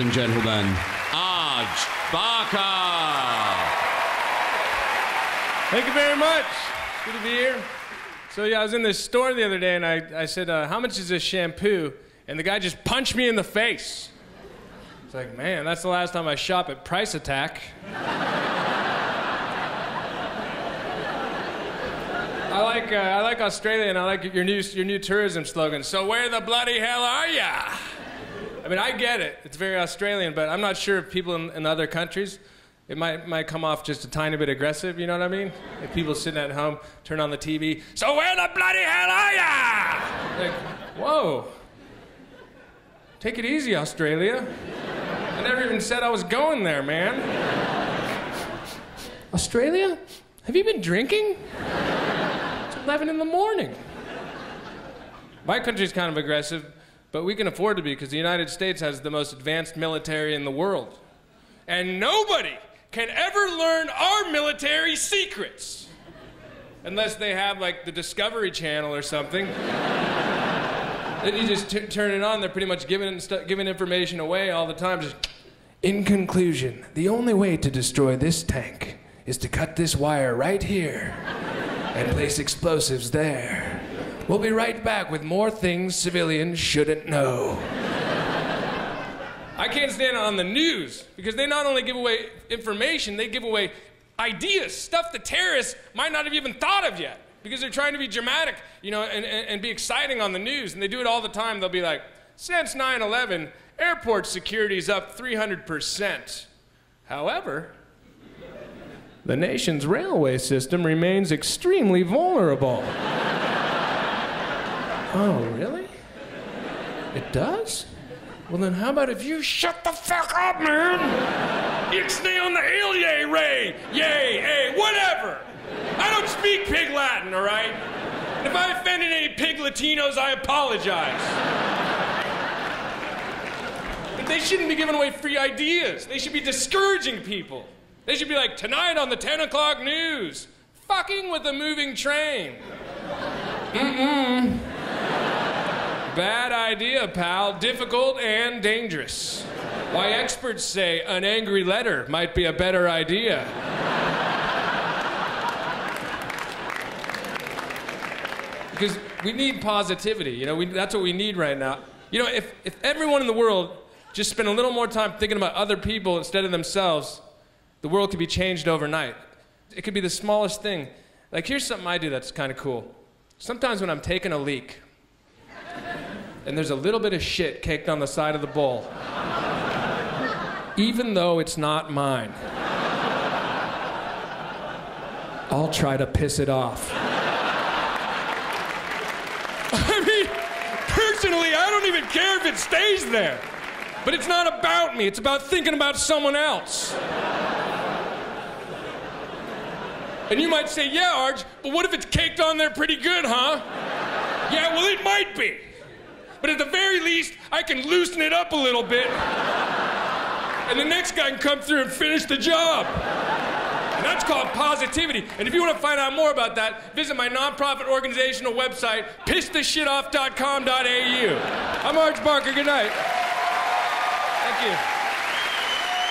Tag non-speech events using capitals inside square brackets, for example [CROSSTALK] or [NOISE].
and gentlemen, Arj Barker. Thank you very much. Good to be here. So yeah, I was in this store the other day and I, I said, uh, how much is this shampoo? And the guy just punched me in the face. It's like, man, that's the last time I shop at Price Attack. [LAUGHS] I like, uh, I like Australia and I like your new, your new tourism slogan. So where the bloody hell are ya? I mean, I get it. It's very Australian, but I'm not sure if people in, in other countries, it might, might come off just a tiny bit aggressive, you know what I mean? If people sitting at home turn on the TV, so where the bloody hell are ya? Like, whoa. Take it easy, Australia. I never even said I was going there, man. Australia? Have you been drinking? It's 11 in the morning. My country's kind of aggressive, but we can afford to be because the United States has the most advanced military in the world. And nobody can ever learn our military secrets. Unless they have like the Discovery Channel or something. [LAUGHS] then you just t- turn it on, they're pretty much giving, st- giving information away all the time. Just, in conclusion, the only way to destroy this tank is to cut this wire right here and place explosives there. We'll be right back with more things civilians shouldn't know. I can't stand it on the news because they not only give away information, they give away ideas, stuff the terrorists might not have even thought of yet because they're trying to be dramatic, you know, and, and, and be exciting on the news. And they do it all the time. They'll be like, since 9 11, airport security is up 300%. However, the nation's railway system remains extremely vulnerable. Oh, really? It does? Well, then how about if you shut the fuck up, man? Ixnay on the hill, yay, ray, yay, hey, whatever. I don't speak pig Latin, all right? And if I offended any pig Latinos, I apologize. But they shouldn't be giving away free ideas. They should be discouraging people. They should be like, tonight on the 10 o'clock news, fucking with a moving train. Mm-mm. Bad idea, pal. Difficult and dangerous. Why, experts say an angry letter might be a better idea. because we need positivity. You know, we, that's what we need right now. You know, if, if everyone in the world just spent a little more time thinking about other people instead of themselves, the world could be changed overnight. It could be the smallest thing. Like, here's something I do that's kind of cool. Sometimes when I'm taking a leak, and there's a little bit of shit caked on the side of the bowl, even though it's not mine, I'll try to piss it off. I mean, personally, I don't even care if it stays there. But it's not about me, it's about thinking about someone else. And you might say, yeah, Arj, but what if it's caked on there pretty good, huh? Yeah, well, it might be. But at the very least, I can loosen it up a little bit. And the next guy can come through and finish the job. And that's called positivity. And if you want to find out more about that, visit my nonprofit organizational website, pisstheshitoff.com.au. I'm Arj Barker. Good night. Thank you.